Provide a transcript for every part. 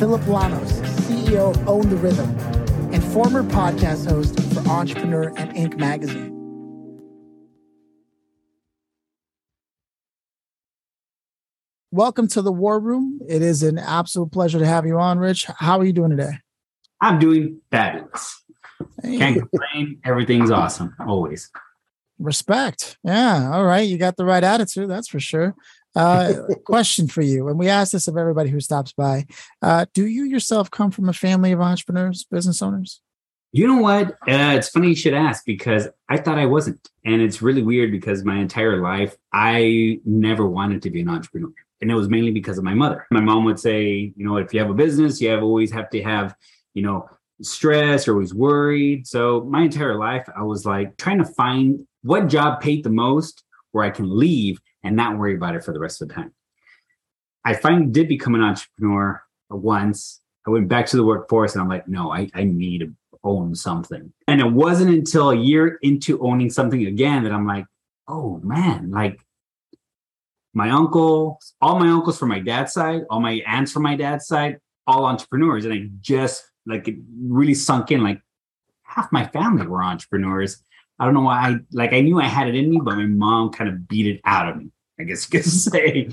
Phillip Lanos, CEO of Own the Rhythm, and former podcast host for Entrepreneur and Inc. magazine. Welcome to the War Room. It is an absolute pleasure to have you on, Rich. How are you doing today? I'm doing fabulous. Hey. Can't complain. Everything's awesome, always. Respect. Yeah. All right. You got the right attitude. That's for sure. Uh, question for you, and we ask this of everybody who stops by: uh, Do you yourself come from a family of entrepreneurs, business owners? You know what? Uh, it's funny you should ask because I thought I wasn't, and it's really weird because my entire life I never wanted to be an entrepreneur, and it was mainly because of my mother. My mom would say, you know, if you have a business, you have always have to have, you know, stress or always worried. So my entire life, I was like trying to find what job paid the most where I can leave and not worry about it for the rest of the time. I finally did become an entrepreneur once. I went back to the workforce and I'm like, no, I, I need to own something. And it wasn't until a year into owning something again that I'm like, oh man, like my uncle, all my uncles from my dad's side, all my aunts from my dad's side, all entrepreneurs. And I just like it really sunk in like half my family were entrepreneurs. I don't know why I like I knew I had it in me, but my mom kind of beat it out of me. I guess you could say.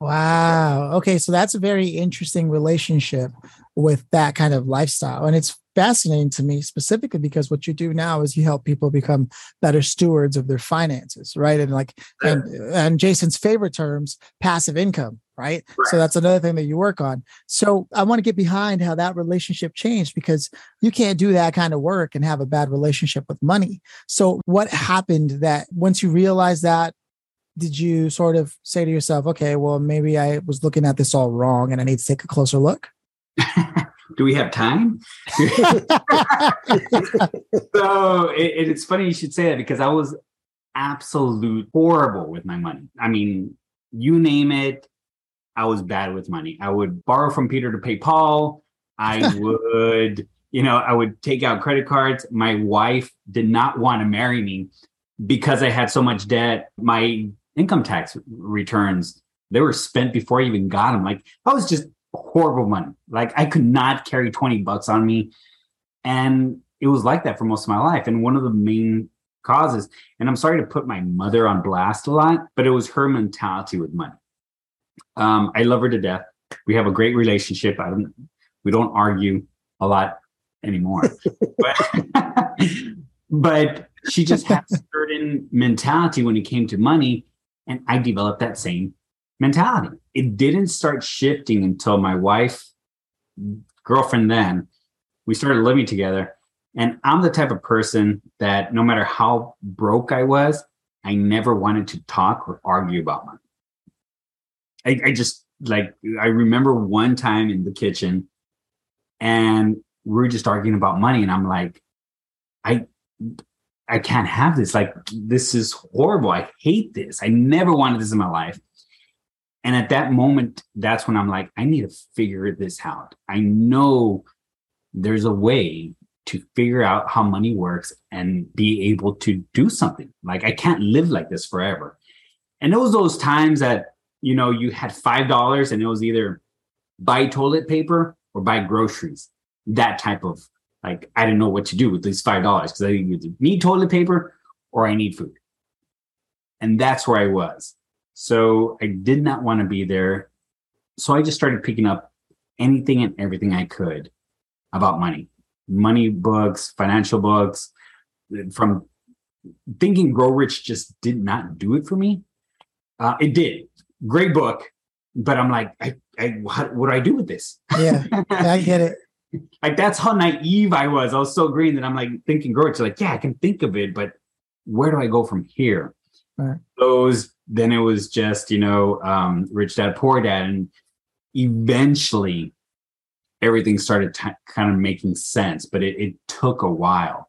wow. Okay, so that's a very interesting relationship with that kind of lifestyle, and it's fascinating to me specifically because what you do now is you help people become better stewards of their finances, right? And like, and, and Jason's favorite terms, passive income, right? right? So that's another thing that you work on. So I want to get behind how that relationship changed because you can't do that kind of work and have a bad relationship with money. So what mm-hmm. happened that once you realized that, did you sort of say to yourself, okay, well, maybe I was looking at this all wrong and I need to take a closer look? do we have time? so it, it's funny you should say that because I was absolute horrible with my money. I mean, you name it, I was bad with money. I would borrow from Peter to pay Paul. I would, you know, I would take out credit cards. My wife did not want to marry me because I had so much debt. My income tax returns, they were spent before I even got them. Like I was just horrible money. Like I could not carry 20 bucks on me. And it was like that for most of my life. And one of the main causes, and I'm sorry to put my mother on blast a lot, but it was her mentality with money. Um, I love her to death. We have a great relationship. I don't we don't argue a lot anymore. but, but she just had a certain mentality when it came to money. And I developed that same mentality. It didn't start shifting until my wife, girlfriend then, we started living together. And I'm the type of person that no matter how broke I was, I never wanted to talk or argue about money. I, I just like I remember one time in the kitchen and we were just arguing about money, and I'm like, I I can't have this. Like, this is horrible. I hate this. I never wanted this in my life. And at that moment, that's when I'm like, I need to figure this out. I know there's a way to figure out how money works and be able to do something. Like, I can't live like this forever. And it was those times that, you know, you had $5 and it was either buy toilet paper or buy groceries. That type of like, I didn't know what to do with these $5 because I either need toilet paper or I need food. And that's where I was. So I did not want to be there. So I just started picking up anything and everything I could about money, money books, financial books. From Think and Grow Rich just did not do it for me. Uh, it did. Great book. But I'm like, I, I what, what do I do with this? Yeah, I get it. like that's how naive I was. I was so green that I'm like Think and Grow Rich. Like, yeah, I can think of it, but where do I go from here? Right. Those then it was just you know um, rich dad poor dad and eventually everything started t- kind of making sense, but it, it took a while.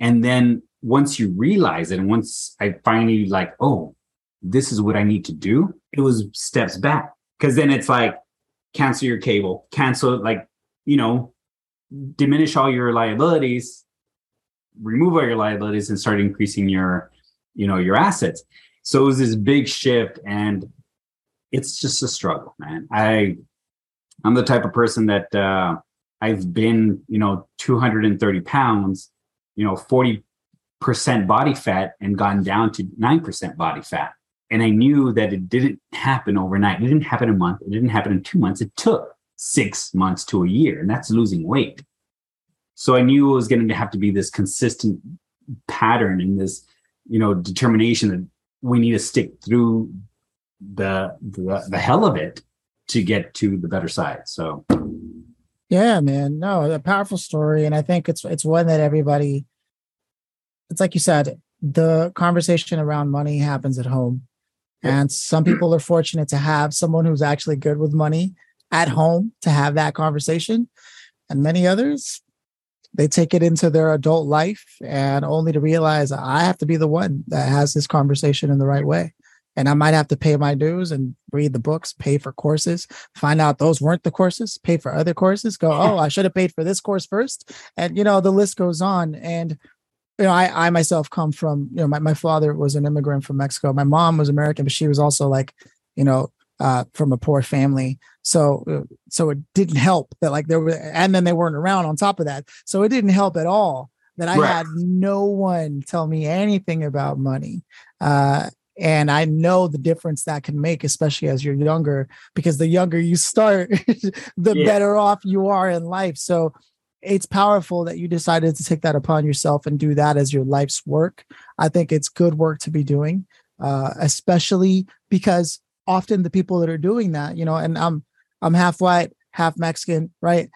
And then once you realize it, and once I finally like, oh, this is what I need to do, it was steps back. Cause then it's like, cancel your cable, cancel, like, you know, diminish all your liabilities, remove all your liabilities and start increasing your, you know, your assets. So it was this big shift and it's just a struggle, man. I I'm the type of person that uh I've been, you know, 230 pounds, you know, 40% body fat and gone down to 9% body fat. And I knew that it didn't happen overnight. It didn't happen a month. It didn't happen in two months. It took six months to a year, and that's losing weight. So I knew it was going to have to be this consistent pattern and this, you know, determination that we need to stick through the, the the hell of it to get to the better side. So yeah, man. No, a powerful story. And I think it's it's one that everybody it's like you said, the conversation around money happens at home. And some people are fortunate to have someone who's actually good with money at home to have that conversation. And many others, they take it into their adult life and only to realize I have to be the one that has this conversation in the right way and I might have to pay my dues and read the books, pay for courses, find out those weren't the courses, pay for other courses, go, oh, I should have paid for this course first. And, you know, the list goes on. And, you know, I, I myself come from, you know, my, my father was an immigrant from Mexico. My mom was American, but she was also like, you know, uh, from a poor family. So, uh, so it didn't help that like there were, and then they weren't around on top of that. So it didn't help at all that I right. had no one tell me anything about money. Uh, and i know the difference that can make especially as you're younger because the younger you start the yeah. better off you are in life so it's powerful that you decided to take that upon yourself and do that as your life's work i think it's good work to be doing uh, especially because often the people that are doing that you know and i'm i'm half white half mexican right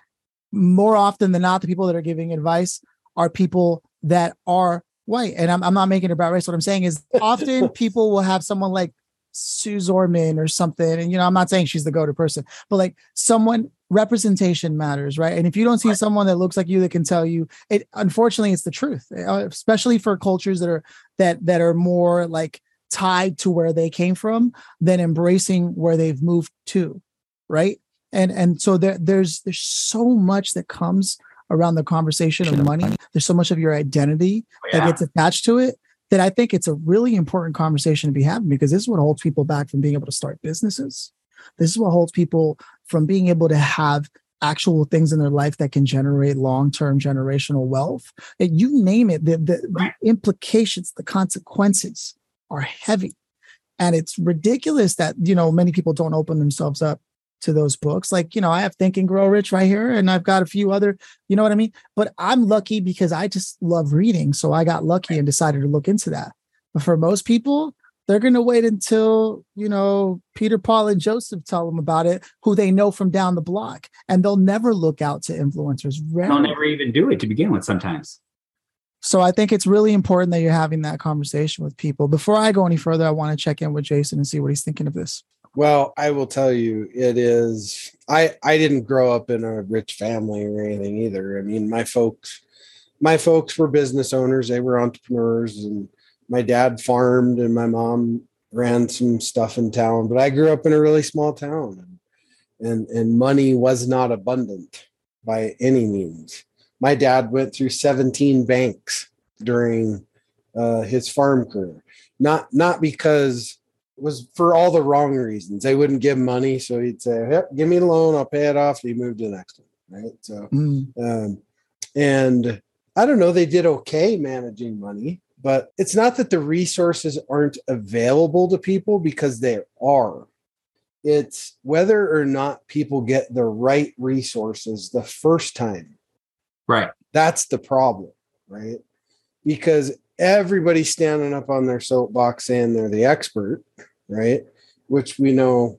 more often than not the people that are giving advice are people that are white. And I'm, I'm not making it about race. What I'm saying is often people will have someone like Suze Orman or something. And, you know, I'm not saying she's the go to person, but like someone representation matters, right? And if you don't see right. someone that looks like you that can tell you it, unfortunately, it's the truth, uh, especially for cultures that are, that, that are more like tied to where they came from than embracing where they've moved to. Right. And, and so there, there's, there's so much that comes around the conversation of money. There's so much of your identity oh, yeah. that gets attached to it that I think it's a really important conversation to be having because this is what holds people back from being able to start businesses. This is what holds people from being able to have actual things in their life that can generate long-term generational wealth. You name it, the, the, right. the implications, the consequences are heavy. And it's ridiculous that, you know, many people don't open themselves up to those books. Like, you know, I have Think and Grow Rich right here, and I've got a few other, you know what I mean? But I'm lucky because I just love reading. So I got lucky and decided to look into that. But for most people, they're going to wait until, you know, Peter, Paul, and Joseph tell them about it, who they know from down the block. And they'll never look out to influencers. Rarely. They'll never even do it to begin with sometimes. So I think it's really important that you're having that conversation with people. Before I go any further, I want to check in with Jason and see what he's thinking of this. Well, I will tell you, it is. I I didn't grow up in a rich family or anything either. I mean, my folks, my folks were business owners. They were entrepreneurs, and my dad farmed, and my mom ran some stuff in town. But I grew up in a really small town, and and, and money was not abundant by any means. My dad went through 17 banks during uh, his farm career. Not not because it was for all the wrong reasons. They wouldn't give money, so he'd say, yep, "Give me a loan, I'll pay it off." He moved to the next one, right? So, mm. um, and I don't know, they did okay managing money, but it's not that the resources aren't available to people because they are. It's whether or not people get the right resources the first time. Right. That's the problem, right? Because everybody's standing up on their soapbox saying they're the expert, right? Which we know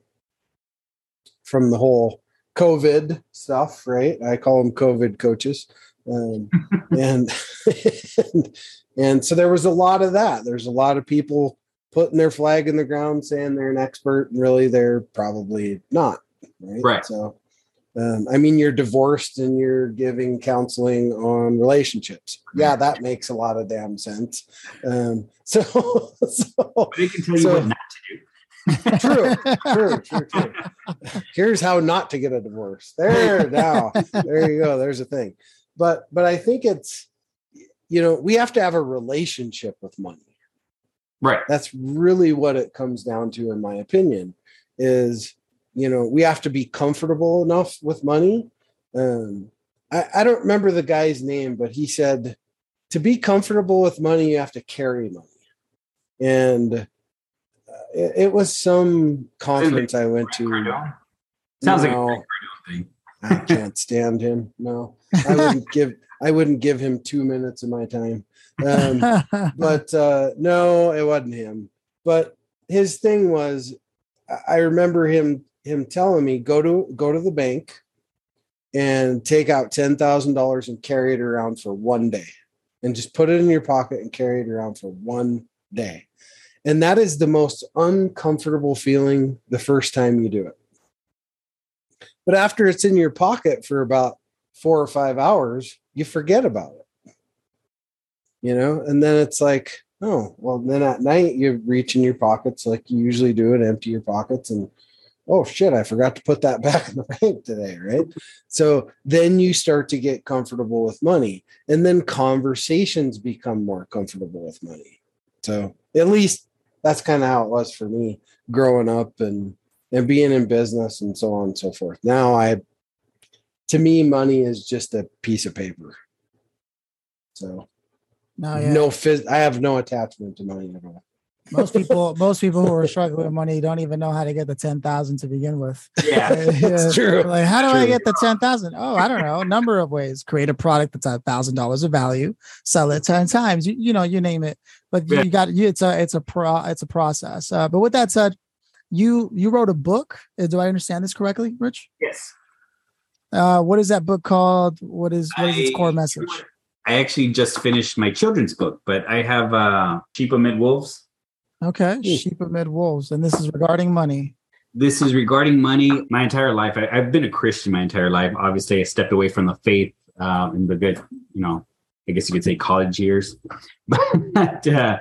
from the whole COVID stuff, right? I call them COVID coaches. Um, and, and and so there was a lot of that. There's a lot of people putting their flag in the ground saying they're an expert, and really they're probably not. Right. Right. So Um, I mean, you're divorced and you're giving counseling on relationships. Yeah, that makes a lot of damn sense. Um, so, so they can tell you what not to do. true, true, true, true. Here's how not to get a divorce. There now, there you go. There's a thing. But but I think it's you know we have to have a relationship with money. Right. That's really what it comes down to, in my opinion. Is you know we have to be comfortable enough with money. Um, I, I don't remember the guy's name, but he said to be comfortable with money, you have to carry money. And uh, it, it was some conference I went to. Sounds like a. Thing. I can't stand him. No, I wouldn't give. I wouldn't give him two minutes of my time. Um, but uh, no, it wasn't him. But his thing was, I- I remember him him telling me go to go to the bank and take out ten thousand dollars and carry it around for one day, and just put it in your pocket and carry it around for one day. And that is the most uncomfortable feeling the first time you do it. But after it's in your pocket for about four or five hours, you forget about it. You know, and then it's like, oh, well, then at night you reach in your pockets like you usually do and empty your pockets and oh shit, I forgot to put that back in the bank today, right? So then you start to get comfortable with money, and then conversations become more comfortable with money. So at least that's kind of how it was for me growing up and and being in business and so on and so forth. Now I to me money is just a piece of paper. So no, yeah. no phys- I have no attachment to money at all. most people, most people who are struggling with money don't even know how to get the ten thousand to begin with. Yeah. Yeah. true. Like, how do I get the ten thousand? Oh, I don't know. A number of ways. Create a product that's a thousand dollars of value. Sell it ten times. You, you know, you name it. But Yeah. you got you. It's a it's a pro it's a process. Uh, but with that said, you you wrote a book. Uh, Do I understand this correctly, Rich? Yes. Uh, what is that book called? What is what is its core message? I actually just finished my children's book, but I have uh, Sheep Amid Wolves. Okay, sheep amid wolves, and this is regarding money. This is regarding money. My entire life, I, I've been a Christian my entire life. Obviously, I stepped away from the faith uh, in the good, you know, I guess you could say college years. But uh,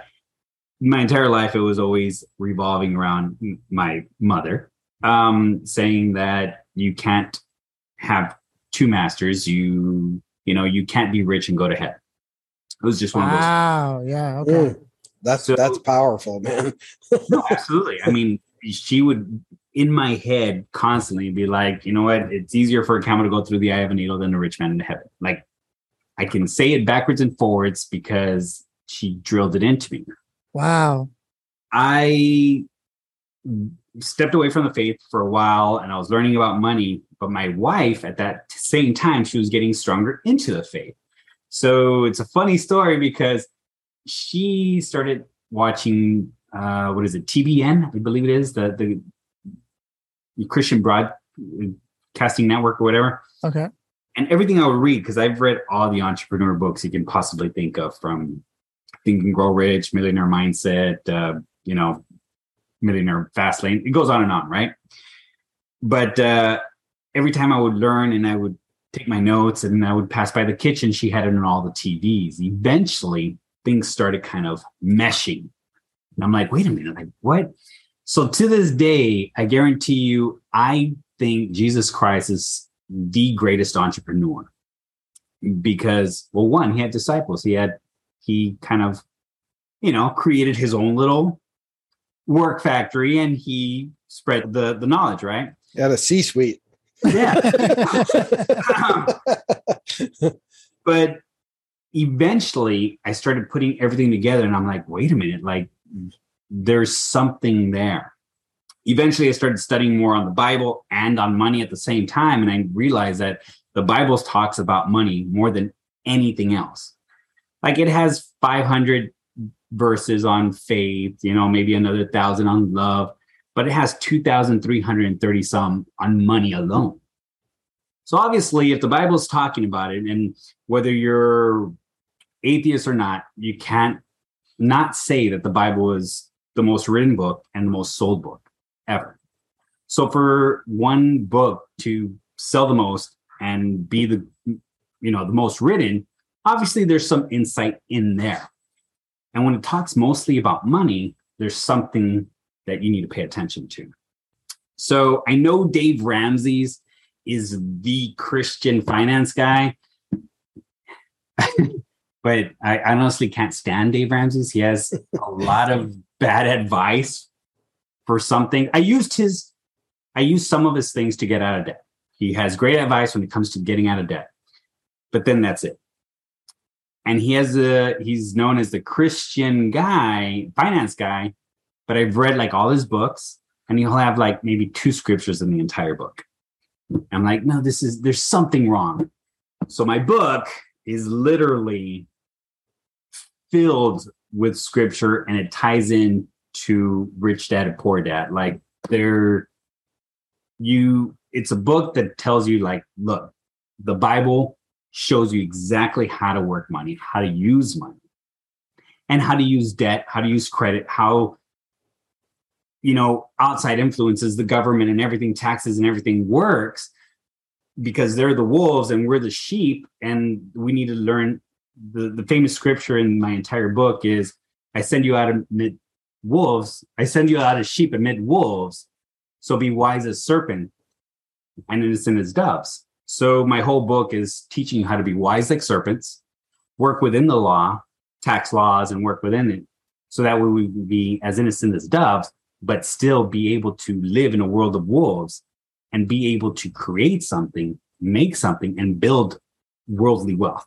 my entire life, it was always revolving around my mother um, saying that you can't have two masters. You, you know, you can't be rich and go to heaven. It was just one of those Wow. Yeah. Okay. Mm, that's So- that's powerful, man. no, absolutely. I mean, she would in my head constantly be like, you know what? It's easier for a camel to go through the eye of a needle than a rich man into heaven. Like I can say it backwards and forwards because she drilled it into me. Wow. I stepped away from the faith for a while and I was learning about money, but my wife at that same time, she was getting stronger into the faith. So it's a funny story because she started watching uh what is it, TBN, I believe it is, the the, the Christian Broadcasting Network or whatever Okay. and everything I would read, because I've read all the entrepreneur books you can possibly think of from Think and Grow Rich, Millionaire Mindset, uh, you know, Millionaire Fast Lane. It goes on and on, right? But uh, every time I would learn and I would take my notes and I would pass by the kitchen, she had it on all the TVs. Eventually, things started kind of meshing. And I'm like, wait a minute, like what? So to this day, I guarantee you, I think Jesus Christ is the greatest entrepreneur because well one he had disciples he had he kind of you know created his own little work factory and he spread the the knowledge right? At a C suite. yeah. But eventually i started putting everything together and i'm like wait a minute like there's something there. Eventually i started studying more on the bible and on money at the same time and i realized that the bible talks about money more than anything else like it has 500 verses on faith you know maybe another thousand on love but it has 2330 some on money alone. So obviously if the bible's talking about it and whether you're atheist or not you can't not say that the bible is the most written book and the most sold book ever. So for one book to sell the most and be the you know the most written obviously there's some insight in there. And when it talks mostly about money there's something that you need to pay attention to. So i know dave ramsey's is the christian finance guy but I, honestly can't stand dave ramsey's. He has a lot of bad advice for something. I used his i used some of his things to get out of debt. He has great advice when it comes to getting out of debt, but then that's it. And he has a he's known as the Christian guy, finance guy, but I've read like all his books, and he'll have like maybe two scriptures in the entire book. I'm like, no, this is there's something wrong. So my book is literally filled with scripture and it ties in to rich dad and poor dad. Like there you it's a book that tells you like look the bible shows you exactly how to work money how to use money and how to use debt how to use credit how you know outside influences the government and everything taxes and everything works because they're the wolves and we're the sheep and we need to learn the, the famous scripture in my entire book is i send you out amid wolves i send you out as sheep amid wolves so be wise as serpent and innocent as doves. So my whole book is teaching you how to be wise like serpents, work within the law, tax laws, and work within it. So that way we would be as innocent as doves, but still be able to live in a world of wolves and be able to create something, make something, and build worldly wealth.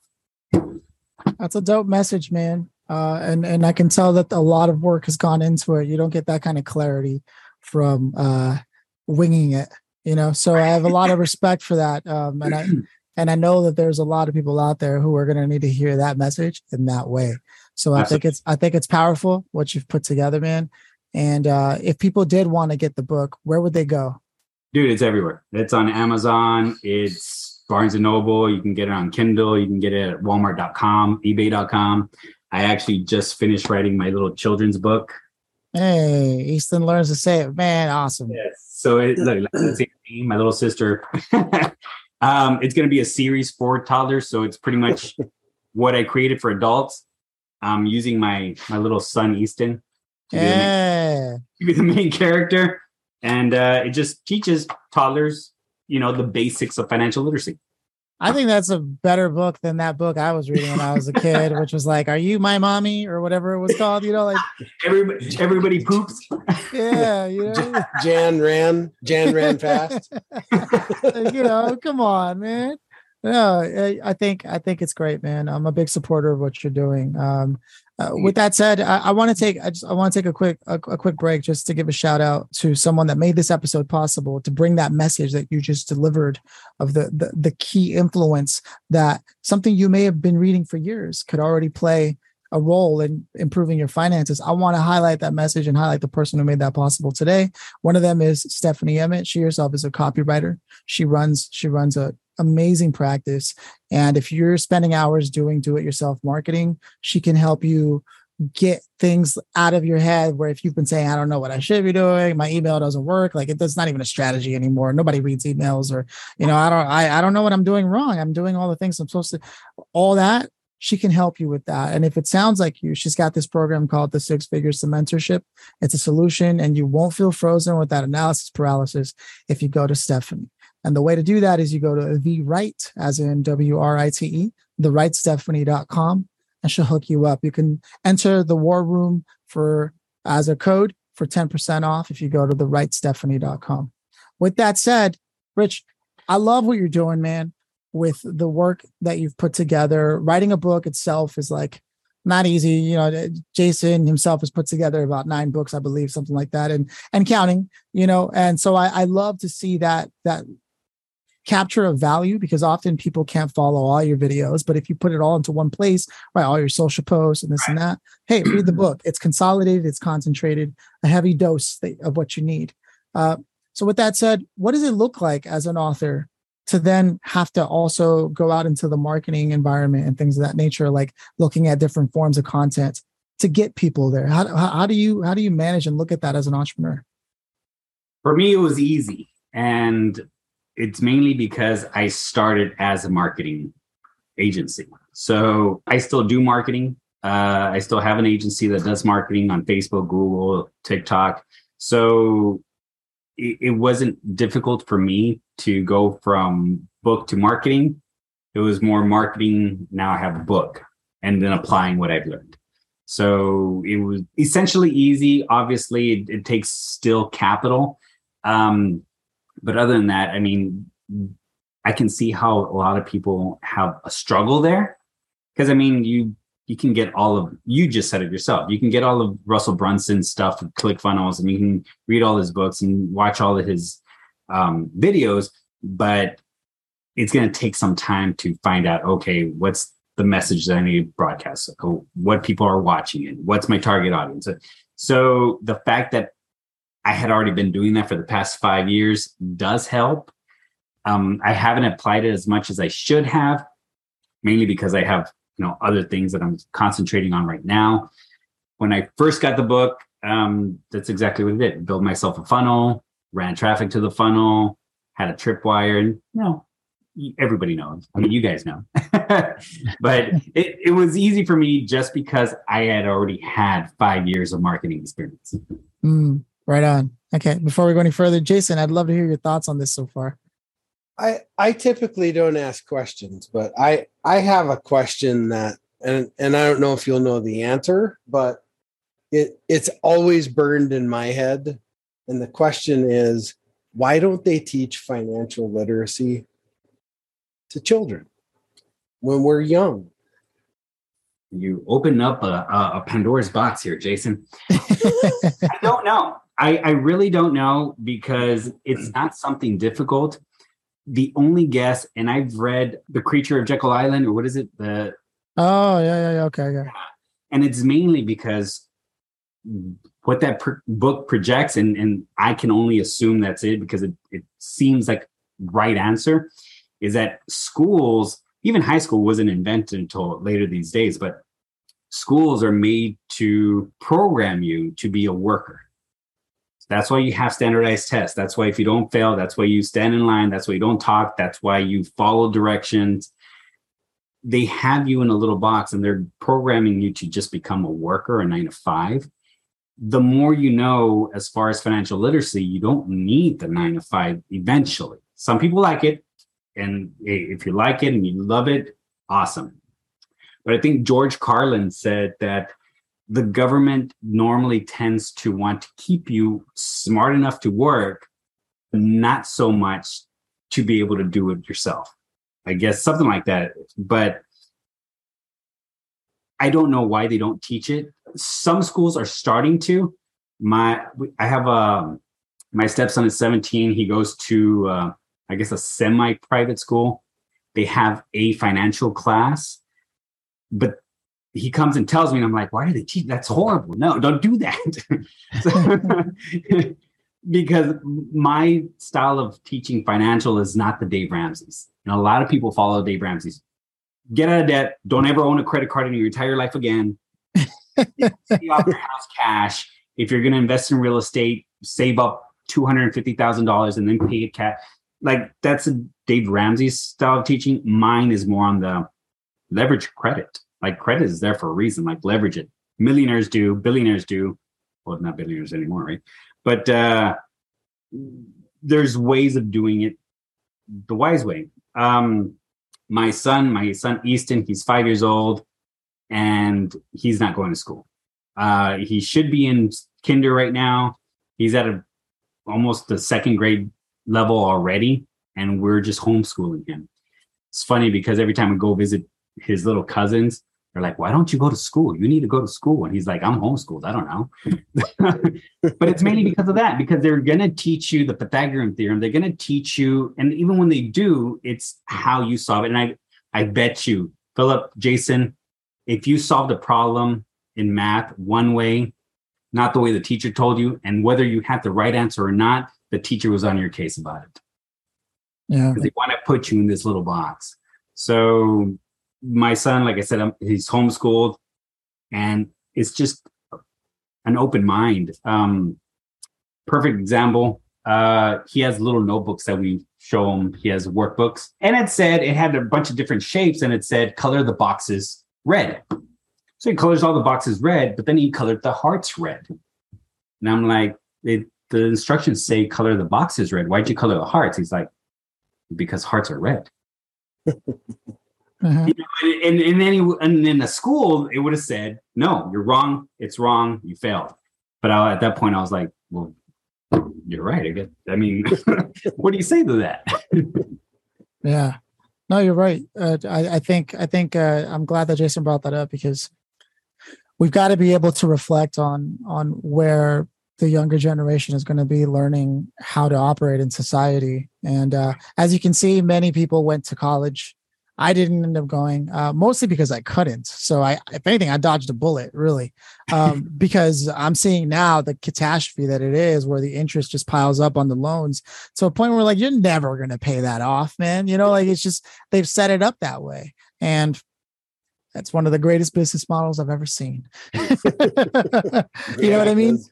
That's a dope message, man. Uh, and and I can tell that a lot of work has gone into it. You don't get that kind of clarity from uh, winging it you know? So i have a lot of respect for that um, and i and i know that there's a lot of people out there who are going to need to hear that message in that way. So i think it's i think it's powerful what you've put together man. And uh, if people did want to get the book where would they go? Dude it's everywhere. It's on amazon it's barnes and noble you can get it on kindle you can get it at walmart.com ebay.com i actually just finished writing my little children's book hey easton learns to say it man awesome yes so it, look, my little sister. um, it's going to be a series for toddlers, so it's pretty much what I created for adults. I'm using my my little son Easton to, yeah. be, the main, to be the main character, and uh, it just teaches toddlers, you know, the basics of financial literacy. I think that's a better book than that book I was reading when I was a kid, which was like, "Are you my mommy?" or whatever it was called. You know, like everybody, everybody poops. Yeah, you know, Jan ran, Jan ran fast. you know, come on, man. No, I think I think it's great, man. I'm a big supporter of what you're doing. Um, uh, with that said, I, I want to take I just I want to take a quick a, a, quick break just to give a shout out to someone that made this episode possible to bring that message that you just delivered of the the, the key influence that something you may have been reading for years could already play a role in improving your finances. I want to highlight that message and highlight the person who made that possible today. One of them is Stephanie Emmett. She herself is a copywriter. She runs she runs a amazing practice. And if you're spending hours doing do it yourself marketing, she can help you get things out of your head where if you've been saying i don't know what i should be doing. My email doesn't work. Like it's not even a strategy anymore. Nobody reads emails or you know i don't I, I don't know what i'm doing wrong. I'm doing all the things i'm supposed to all that she can help you with that. And if it sounds like you she's got this program called the six figures to mentorship. It's a solution and you won't feel frozen with that analysis paralysis if you go to stephanie and the way to do that is you go to the right, as in W R I T E, the write Stephanie.com, and she'll hook you up. You can enter the war room for as a code for 10% off if you go to the write Stephanie.com. With that said, Rich, I love what you're doing, man, with the work that you've put together. Writing a book itself is like not easy. You know, Jason himself has put together about nine books, I believe, something like that, and and counting. You know, and so I, I love to see that that capture of value because often people can't follow all your videos but if you put it all into one place right all your social posts and this right. and that hey read the book. It's consolidated it's concentrated a heavy dose of what you need. Uh, so with that said what does it look like as an author to then have to also go out into the marketing environment and things of that nature like looking at different forms of content to get people there? How, how, how do you how do you manage and look at that as an entrepreneur? For me it was easy. And it's mainly because I started as a marketing agency. So I still do marketing. Uh, I still have an agency that does marketing on Facebook, Google, TikTok. So it, it wasn't difficult for me to go from book to marketing. It was more marketing. Now I have a book and then applying what I've learned. So it was essentially easy. Obviously, it, it takes still capital. Um, but other than that, I mean, I can see how a lot of people have a struggle there. Because I mean, you you can get all of you just said it yourself. You can get all of Russell Brunson's stuff, ClickFunnels, and you can read all his books and watch all of his um, videos, but it's going to take some time to find out. Okay, what's the message that I need to broadcast? What people are watching it? What's my target audience? So the fact that I had already been doing that for the past five years does help. Um, I haven't applied it as much as I should have, mainly because I have you know other things that I'm concentrating on right now. When I first got the book, um, that's exactly what it did. Build myself a funnel, ran traffic to the funnel, had a tripwire, and you know, everybody knows. I mean, you guys know. but it, it was easy for me just because I had already had five years of marketing experience. Mm, right on. Okay. Before we go any further, Jason, I'd love to hear your thoughts on this so far. I I typically don't ask questions, but I I have a question that and and I don't know if you'll know the answer, but it it's always burned in my head. And the question is, why don't they teach financial literacy to children when we're young? You open up a, a Pandora's box here, Jason. I don't know. I, I really don't know because it's mm. not something difficult the only guess, and I've read The Creature of Jekyll Island, or what is it? The Oh yeah, yeah, yeah. Okay, yeah. And it's mainly because what that pr- book projects, and and I can only assume that's it because it it seems like right answer is that schools, even high school, wasn't invented until later these days, but schools are made to program you to be a worker that's why you have standardized tests. That's why if you don't fail, that's why you stand in line. That's why you don't talk. That's why you follow directions. They have you in a little box and they're programming you to just become a worker, a nine to five. The more you know as far as financial literacy, you don't need the nine to five eventually. Some people like it. And if you like it and you love it, awesome. But I think George Carlin said that the government normally tends to want to keep you smart enough to work, not so much to be able to do it yourself. I guess something like that. But I don't know why they don't teach it. Some schools are starting to. My I have a um, my stepson is 17. He goes to uh, I guess a semi private school. They have a financial class, but he comes and tells me, and I'm like, why are they teaching? That's horrible. No, don't do that. because my style of teaching financial is not the Dave Ramsey's. And a lot of people follow Dave Ramsey's. Get out of debt. Don't ever own a credit card in your entire life again. Pay off your house cash. If you're going to invest in real estate, save up $250,000 and then pay it cash. Like that's a Dave Ramsey's style of teaching. Mine is more on the leverage credit like credit is there for a reason. Like leverage it. Millionaires do, billionaires do. Well, not billionaires anymore, right? But uh, there's ways of doing it the wise way. Um, my son, my son Easton, he's five years old, and he's not going to school. Uh, he should be in kinder right now. He's at a almost the second grade level already, and we're just homeschooling him. It's funny because every time we go visit his little cousins, they're like, why don't you go to school? You need to go to school. And he's like, I'm homeschooled. I don't know. but it's mainly because of that, because they're going to teach you the Pythagorean theorem. They're going to teach you. And even when they do, it's how you solve it. And I, I bet you, Phillip, Jason, if you solved a problem in math one way, not the way the teacher told you, and whether you had the right answer or not, the teacher was on your case about it. Yeah. Because they want to put you in this little box. So my son, like I said, I'm, he's homeschooled, and it's just an open mind. Um, perfect example. uh, he has little notebooks that we show him. He has workbooks, and it said it had a bunch of different shapes, and it said color the boxes red. So he colors all the boxes red, but then he colored the hearts red. And I'm like, it, the instructions say color the boxes red. Why'd you color the hearts? He's like, because hearts are red. Mhm. You know, and, and then he, and in the school, it would have said, no, you're wrong. It's wrong. You failed. But I, at that point, I was like, well, you're right. I guess. I mean, what do you say to that? Yeah. No, you're right. Uh, I, I think I think uh, I'm glad that Jason brought that up because we've got to be able to reflect on on where the younger generation is going to be learning how to operate in society. And uh, as you can see, many people went to college. I didn't end up going, uh, mostly because I couldn't. So I, if anything, I dodged a bullet, really, um, because I'm seeing now the catastrophe that it is, where the interest just piles up on the loans to a point where like you're never going to pay that off, man. You know, like it's just they've set it up that way, and that's one of the greatest business models I've ever seen. you know what I mean?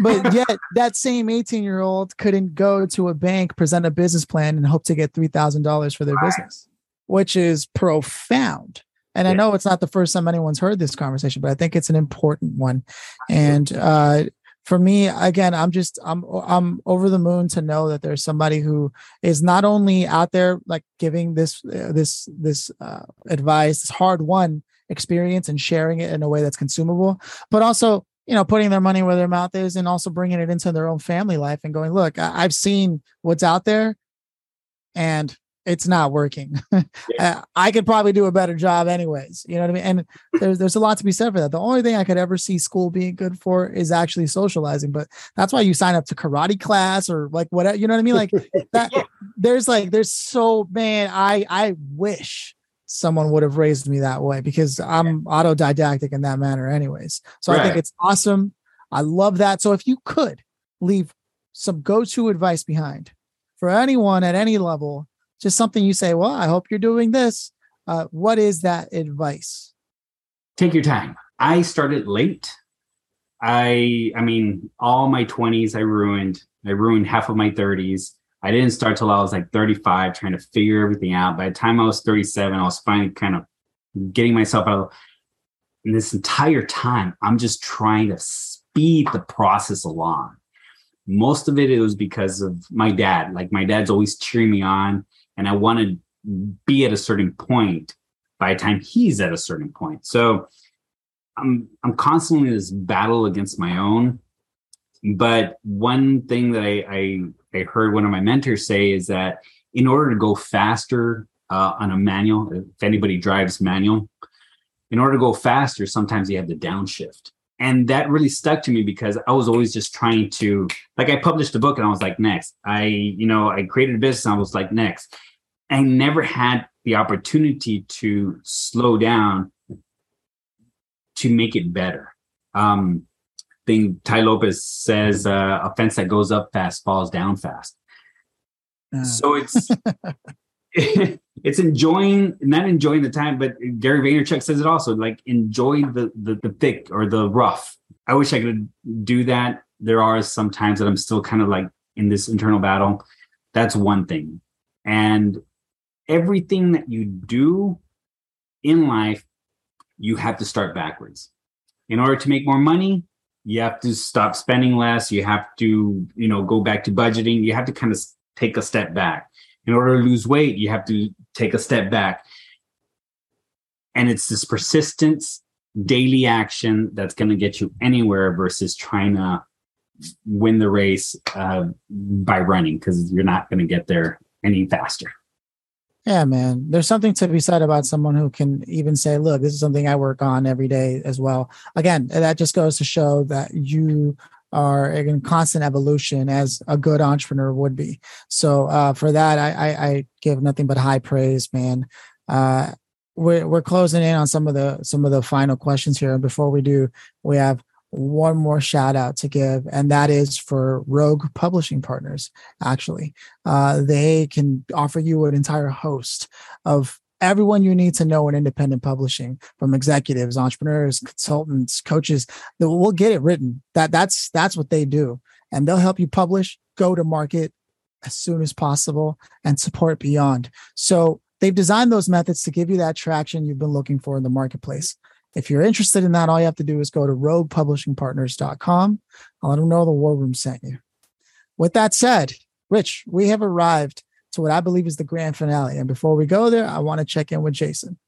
But yet, that same 18 year old couldn't go to a bank, present a business plan, and hope to get $3,000 for their business, which is profound. And I know it's not the first time anyone's heard this conversation, but I think it's an important one. And uh, for me, again, I'm just I'm I'm over the moon to know that there's somebody who is not only out there like giving this uh, this this uh, advice, this hard won experience, and sharing it in a way that's consumable, but also you know putting their money where their mouth is, and also bringing it into their own family life and going, look, I- I've seen what's out there, and it's not working. Uh, I could probably do a better job anyways. You know what I mean? And there's there's a lot to be said for that. The only thing I could ever see school being good for is actually socializing. But that's why you sign up to karate class or like whatever. You know what I mean? Like that. Yeah. There's like there's so man. I I wish someone would have raised me that way because I'm autodidactic in that manner anyways. So I think it's awesome. I love that. So if you could leave some go-to advice behind for anyone at any level, just something you say, well, I hope you're doing this. Uh, what is that advice? Take your time. I started late. I I mean, all my 20s I ruined. I ruined half of my 30s. I didn't start till I was like 35 trying to figure everything out. By the time I was 37, I was finally kind of getting myself out of and this entire time, I'm just trying to speed the process along. Most of it, it was because of my dad. Like my dad's always cheering me on, and I want to be at a certain point by the time he's at a certain point. So I'm I'm constantly in this battle against my own. But one thing that I I, I heard one of my mentors say is that in order to go faster uh, on a manual, if anybody drives manual, in order to go faster, sometimes you have to downshift. And that really stuck to me because I was always just trying to, like, I published a book and I was like, next. I, you know, I created a business and I was like, next. I never had the opportunity to slow down to make it better. Um, thing Tai Lopez says, uh, a fence that goes up fast falls down fast. Uh, So it's it's enjoying not enjoying the time, but Gary Vaynerchuk says it also like enjoy the, the the thick or the rough. I wish I could do that. There are some times that I'm still kind of like in this internal battle. That's one thing. And everything that you do in life, you have to start backwards. In order to make more money, you have to stop spending less. You have to, you know, go back to budgeting. You have to kind of take a step back. In order to lose weight, you have to take a step back. And it's this persistence, daily action that's going to get you anywhere versus trying to win the race uh, by running because you're not going to get there any faster. Yeah, man. There's something to be said about someone who can even say, look, this is something I work on every day as well. Again, that just goes to show that you are in constant evolution as a good entrepreneur would be. So uh, for that, I, I, I give nothing but high praise, man. Uh, we're, we're closing in on some of the some of the final questions here. And before we do, we have one more shout out to give, and that is for Rogue Publishing Partners. Actually, uh, they can offer you an entire host of everyone you need to know in independent publishing, from executives, entrepreneurs, consultants, coaches. Will get it written. That that's that's what they do, and they'll help you publish go to market as soon as possible and support beyond. So they've designed those methods to give you that traction you've been looking for in the marketplace. If you're interested in that, all you have to do is go to roguepublishingpartners.com. I'll let them know the war room sent you. With that said, Rich, we have arrived to what I believe is the grand finale. And before we go there, I want to check in with Jason.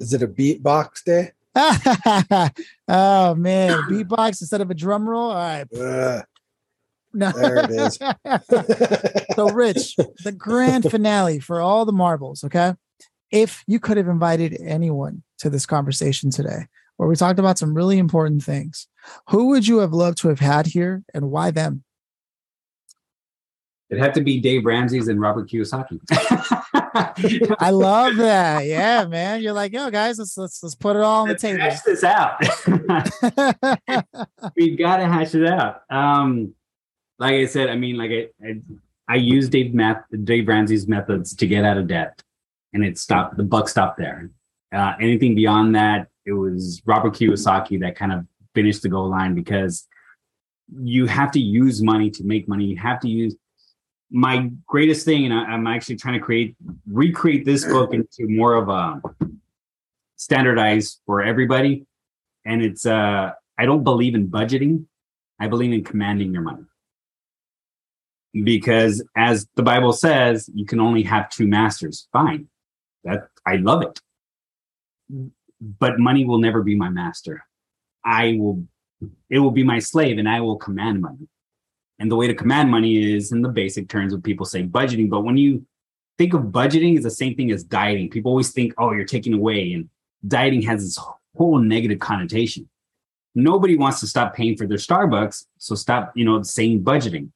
Is it a beatbox day? oh man, beatbox instead of a drum roll. All right. Uh, no. There it is. so, Rich, the grand finale for all the marbles. Okay, if you could have invited anyone to this conversation today, where we talked about some really important things, who would you have loved to have had here, and why them? It had to be Dave Ramsey's and Robert Kiyosaki. I love that. Yeah, man. You're like, yo, guys, let's let's let's put it all on the table. Hash this out. We've got to hash it out. Um, like I said, I mean, like I, I, I used Dave math, Dave Ramsey's methods to get out of debt, and it stopped. The buck stopped there. Uh, anything beyond that, it was Robert Kiyosaki that kind of finished the goal line because you have to use money to make money. You have to use my greatest thing, and I, am actually trying to create recreate this book into more of a standardized for everybody. And it's uh I don't believe in budgeting. I believe in commanding your money. Because as the Bible says, you can only have two masters. Fine. That I love it. But money will never be my master. I will it will be my slave and I will command money. And the way to command money is in the basic terms of people say budgeting. But when you think of budgeting, it's the same thing as dieting. People always think, oh, you're taking away. And dieting has this whole negative connotation. Nobody wants to stop paying for their Starbucks. So stop, you know, saying budgeting.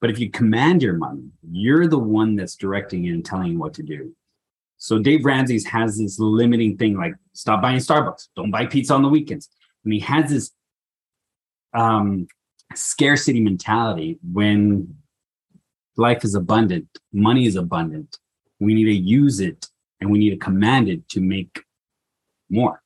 But if you command your money, you're the one that's directing it and telling you what to do. So Dave Ramsey's has this limiting thing like stop buying Starbucks, don't buy pizza on the weekends. And he has this um, scarcity mentality when life is abundant, money is abundant. We need to use it and we need to command it to make more.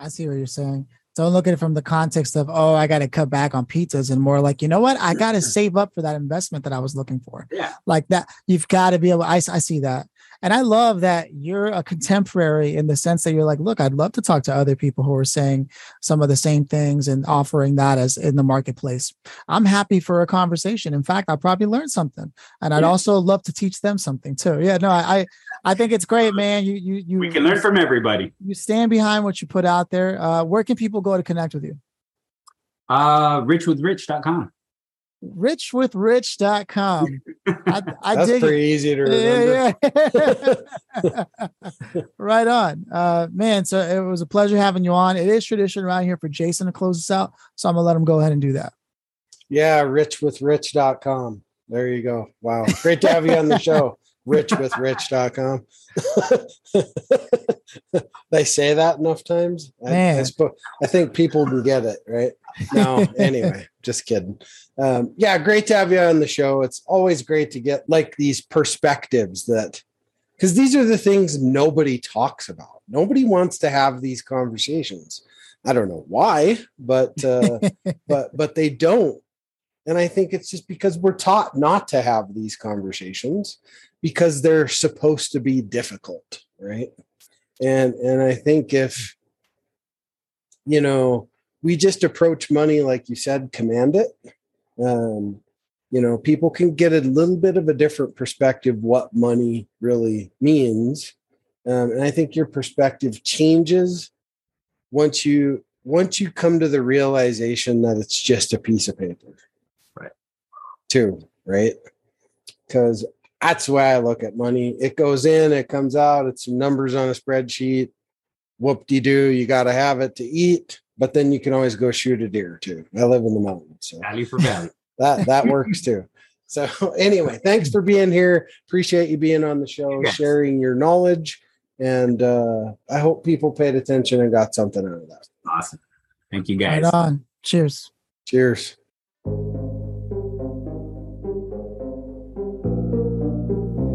I see what you're saying. Don't look at it from the context of, oh, I got to cut back on pizzas and more like, you know what? I got to save up for that investment that I was looking for. Yeah. Like that. You've got to be able, I, I see that. And I love that you're a contemporary in the sense that you're like, look, I'd love to talk to other people who are saying some of the same things and offering that as in the marketplace. I'm happy for a conversation. In fact, I'll probably learn something. And I'd also love to teach them something too. Yeah, no, I I think it's great, man. You you you we can learn from everybody. You stand behind what you put out there. Uh, where can people go to connect with you? Uh richwithrich.com richwithrich.com. I, I That's dig pretty it. easy to remember. Yeah, yeah. right on. Uh, man, so it was a pleasure having you on. It is tradition around here for Jason to close us out. So I'm going to let him go ahead and do that. Yeah, richwithrich.com. There you go. Wow. Great to have you on the show. richwithrich.com. they say that enough times. I, I, I think people can get it, right? No, anyway, just kidding. Um, yeah, great to have you on the show. It's always great to get like these perspectives that because these are the things nobody talks about. Nobody wants to have these conversations. I don't know why, but uh, but but they don't. And I think it's just because we're taught not to have these conversations because they're supposed to be difficult, right? And and I think if you know we just approach money like you said, command it. Um, you know, people can get a little bit of a different perspective what money really means, um, and I think your perspective changes once you once you come to the realization that it's just a piece of paper, right? Too right, because that's the way I look at money. It goes in, it comes out, it's some numbers on a spreadsheet. Whoop de doo, you got to have it to eat but then you can always go shoot a deer too. I live in the mountains, so value for value. that that works too. So anyway, thanks for being here. Appreciate you being on the show, yes. sharing your knowledge, and uh, I hope people paid attention and got something out of that. Awesome. Thank you guys. Right on. Cheers. Cheers.